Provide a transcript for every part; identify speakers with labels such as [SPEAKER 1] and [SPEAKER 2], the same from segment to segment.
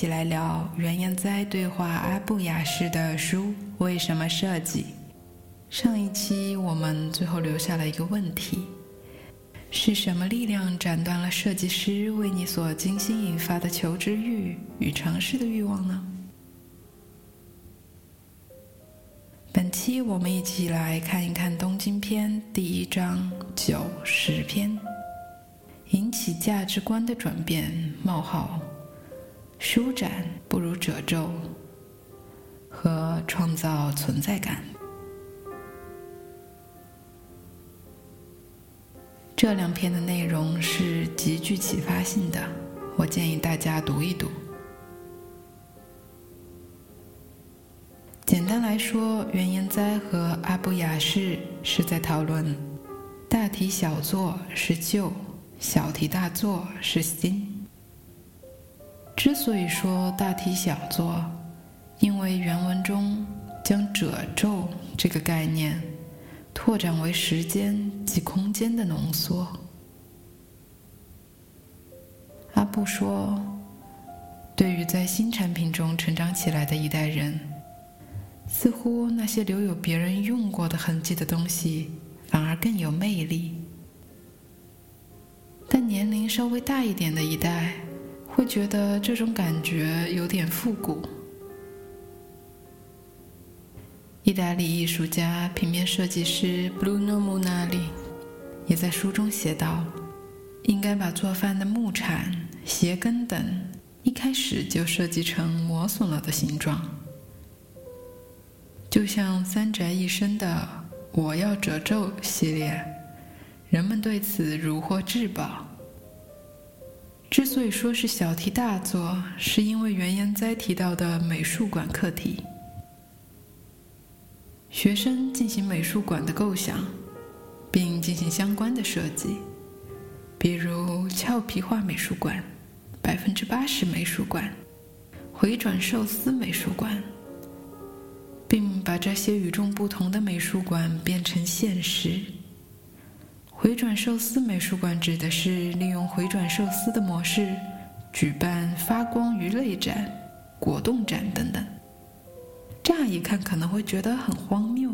[SPEAKER 1] 一起来聊原研哉对话阿布雅士的书《为什么设计》。上一期我们最后留下了一个问题：是什么力量斩断了设计师为你所精心引发的求知欲与尝试的欲望呢？本期我们一起来看一看东京篇第一章九十篇，引起价值观的转变：冒号，舒展不如褶皱，和创造存在感。这两篇的内容是极具启发性的，我建议大家读一读。简单来说，原研哉和阿布雅士是在讨论大题小做是旧，小题大做是新。之所以说大题小做，因为原文中将褶皱这个概念拓展为时间及空间的浓缩。阿布说，对于在新产品中成长起来的一代人。似乎那些留有别人用过的痕迹的东西，反而更有魅力。但年龄稍微大一点的一代，会觉得这种感觉有点复古。意大利艺术家、平面设计师 Bruno Munari 也在书中写道：“应该把做饭的木铲、鞋跟等一开始就设计成磨损了的形状。”就像三宅一生的“我要褶皱”系列，人们对此如获至宝。之所以说是小题大做，是因为原研哉提到的美术馆课题。学生进行美术馆的构想，并进行相关的设计，比如俏皮画美术馆、百分之八十美术馆、回转寿司美术馆。并把这些与众不同的美术馆变成现实。回转寿司美术馆指的是利用回转寿司的模式举办发光鱼类展、果冻展等等。乍一看可能会觉得很荒谬，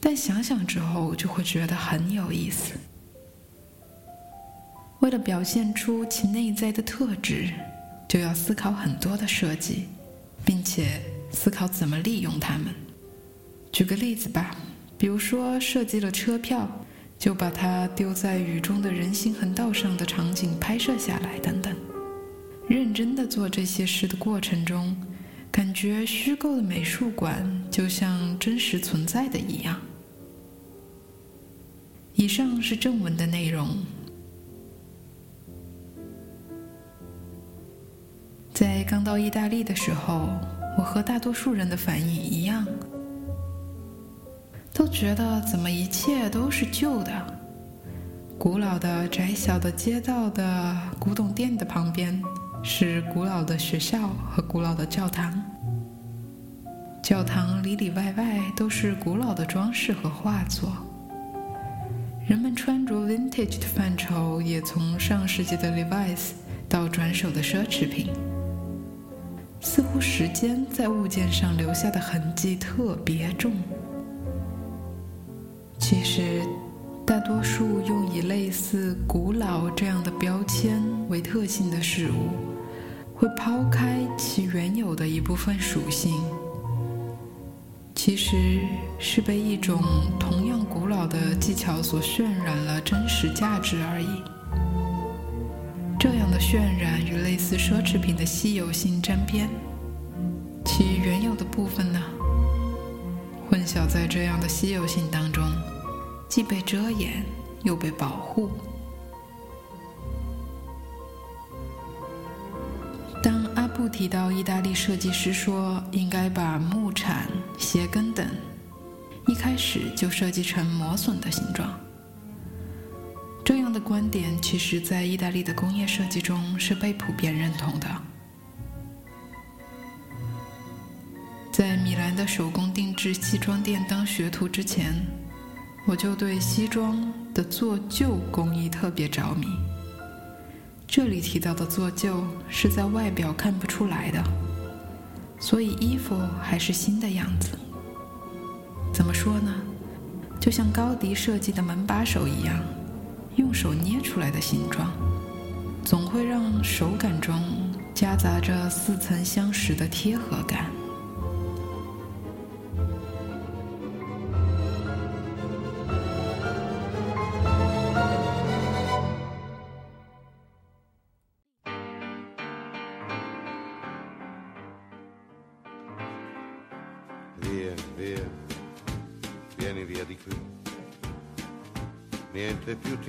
[SPEAKER 1] 但想想之后就会觉得很有意思。为了表现出其内在的特质，就要思考很多的设计，并且。思考怎么利用它们。举个例子吧，比如说设计了车票，就把它丢在雨中的人行横道上的场景拍摄下来，等等。认真的做这些事的过程中，感觉虚构的美术馆就像真实存在的一样。以上是正文的内容。在刚到意大利的时候。我和大多数人的反应一样，都觉得怎么一切都是旧的。古老的窄小的街道的古董店的旁边是古老的学校和古老的教堂，教堂里里外外都是古老的装饰和画作。人们穿着 vintage 的范畴也从上世纪的 Levi's 到转手的奢侈品。似乎时间在物件上留下的痕迹特别重。其实，大多数用以类似“古老”这样的标签为特性的事物，会抛开其原有的一部分属性，其实是被一种同样古老的技巧所渲染了真实价值而已。这样的渲染与类似奢侈品的稀有性沾边，其原有的部分呢，混淆在这样的稀有性当中，既被遮掩又被保护。当阿布提到意大利设计师说应该把木铲、鞋跟等一开始就设计成磨损的形状。这样的观点，其实在意大利的工业设计中是被普遍认同的。在米兰的手工定制西装店当学徒之前，我就对西装的做旧工艺特别着迷。这里提到的做旧是在外表看不出来的，所以衣服还是新的样子。怎么说呢？就像高迪设计的门把手一样，用手捏出来的形状，总会让手感中夹杂着似曾相识的贴合感。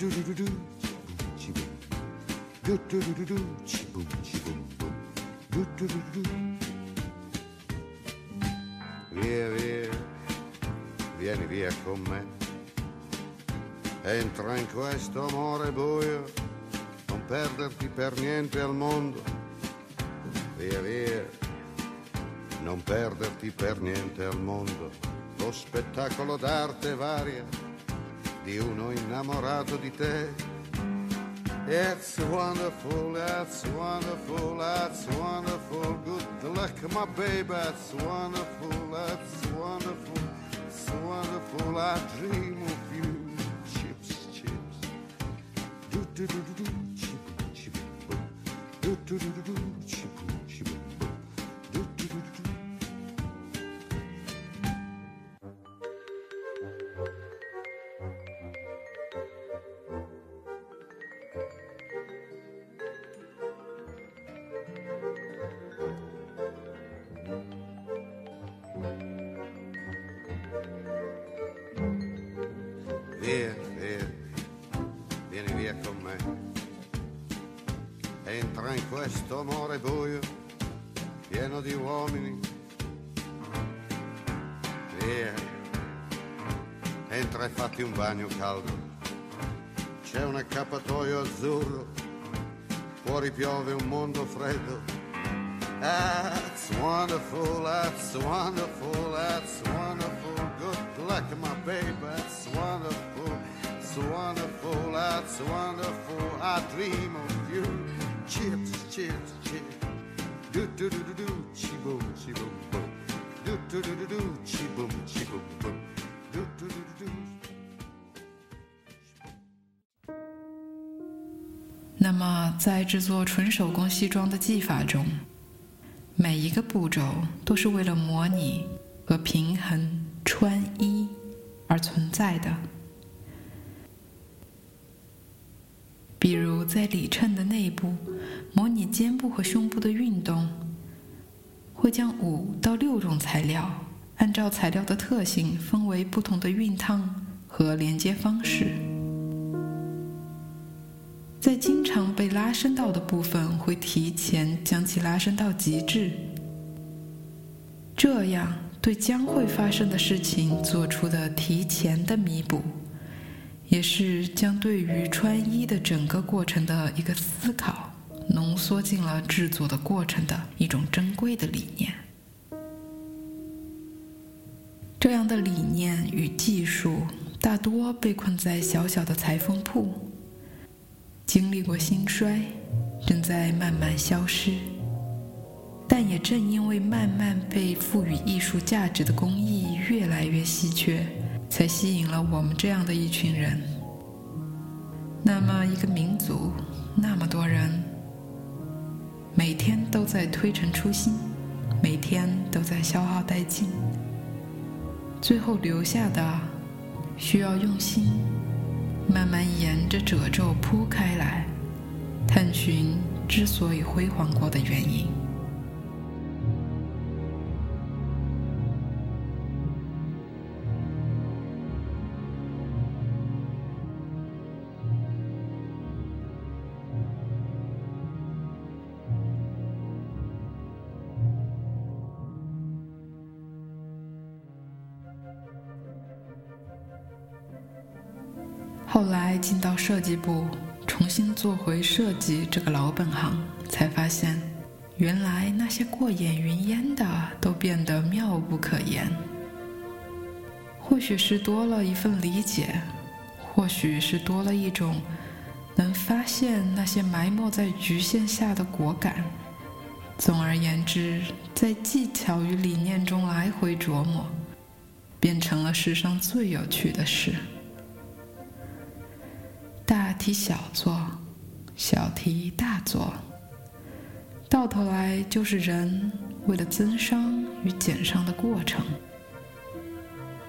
[SPEAKER 2] Do do do do chi boom. Do do do do do, chi boom. Do do do do do. Via, via, vieni via con me. Entra in questo amore buio, non perderti per niente al mondo. Via, via, non perderti per niente al mondo lo spettacolo d'arte varia di uno innamorato di te. It's wonderful, it's wonderful, it's wonderful. Good luck, my baby, it's wonderful, it's wonderful, it's wonderful. I dream of you. Chips, chips. Do do do do do, chip, chip, do do do do do, entra in questo amore buio, pieno di uomini. Via, entra e fatti un bagno caldo. C'è un accappatoio azzurro, fuori piove un mondo freddo. That's wonderful, that's wonderful, that's wonderful. Like my baby, that's wonderful, it's wonderful, that's wonderful. I dream of you chips, chips, chips. Do do do do do, chi boom, chi boom boom. Do do do do do, chi boom, chi boom boom. Do do do do do.
[SPEAKER 1] 那么，在制作纯手工西装的技法中，每一个步骤都是为了模拟和平衡穿衣而存在的。比如，在里衬的内部模拟肩部和胸部的运动，会将五到六种材料按照材料的特性分为不同的熨烫和连接方式。在经常被拉伸到的部分，会提前将其拉伸到极致，这样对将会发生的事情做出的提前的弥补。也是将对于穿衣的整个过程的一个思考，浓缩进了制作的过程的一种珍贵的理念。这样的理念与技术大多被困在小小的裁缝铺，经历过兴衰，正在慢慢消失。但也正因为慢慢被赋予艺术价值的工艺越来越稀缺。才吸引了我们这样的一群人。那么，一个民族，那么多人，每天都在推陈出新，每天都在消耗殆尽，最后留下的，需要用心，慢慢沿着褶皱铺开来，探寻之所以辉煌过的原因。后来进到设计部，重新做回设计这个老本行，才发现，原来那些过眼云烟的都变得妙不可言。或许是多了一份理解，或许是多了一种能发现那些埋没在局限下的果敢。总而言之，在技巧与理念中来回琢磨，变成了世上最有趣的事。题小做，小题大做，到头来就是人为了增商与减商的过程。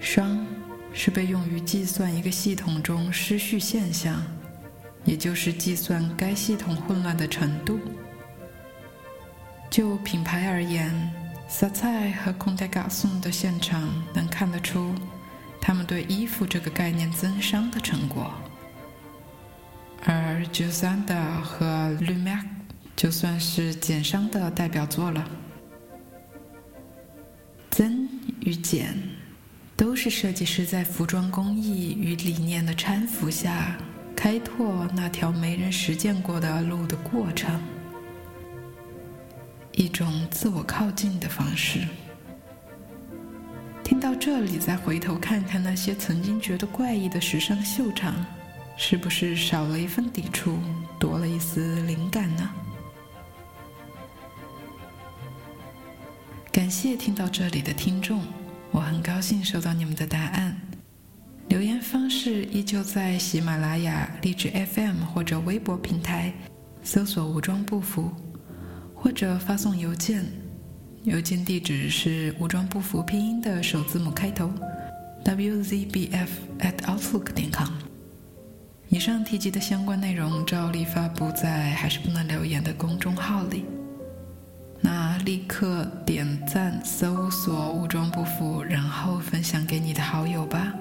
[SPEAKER 1] 商是被用于计算一个系统中失序现象，也就是计算该系统混乱的程度。就品牌而言，萨菜和空代嘎颂的现场能看得出他们对衣服这个概念增商的成果，而 j u s a n d a 和 l u m a 就算是减商的代表作了。增与减，都是设计师在服装工艺与理念的搀扶下，开拓那条没人实践过的路的过程。一种自我靠近的方式。听到这里，再回头看看那些曾经觉得怪异的时尚秀场，是不是少了一份抵触，多了一丝灵感呢？感谢听到这里的听众，我很高兴收到你们的答案。留言方式依旧在喜马拉雅、荔枝 FM 或者微博平台搜索“武装不服”。或者发送邮件，邮件地址是武装不服拼音的首字母开头，wzbf@outlook.com。以上提及的相关内容照例发布在还是不能留言的公众号里。那立刻点赞、搜索“武装不服”，然后分享给你的好友吧。